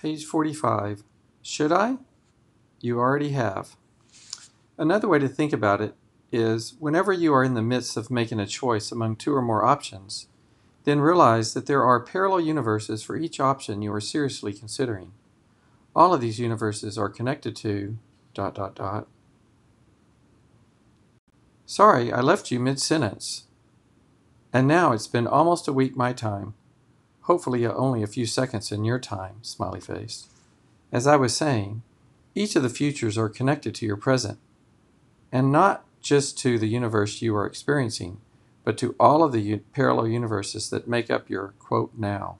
Page 45. Should I? You already have. Another way to think about it is whenever you are in the midst of making a choice among two or more options, then realize that there are parallel universes for each option you are seriously considering. All of these universes are connected to dot dot dot. Sorry, I left you mid-sentence. And now it's been almost a week my time. Hopefully only a few seconds in your time, smiley face. As I was saying, each of the futures are connected to your present, and not just to the universe you are experiencing, but to all of the parallel universes that make up your quote now.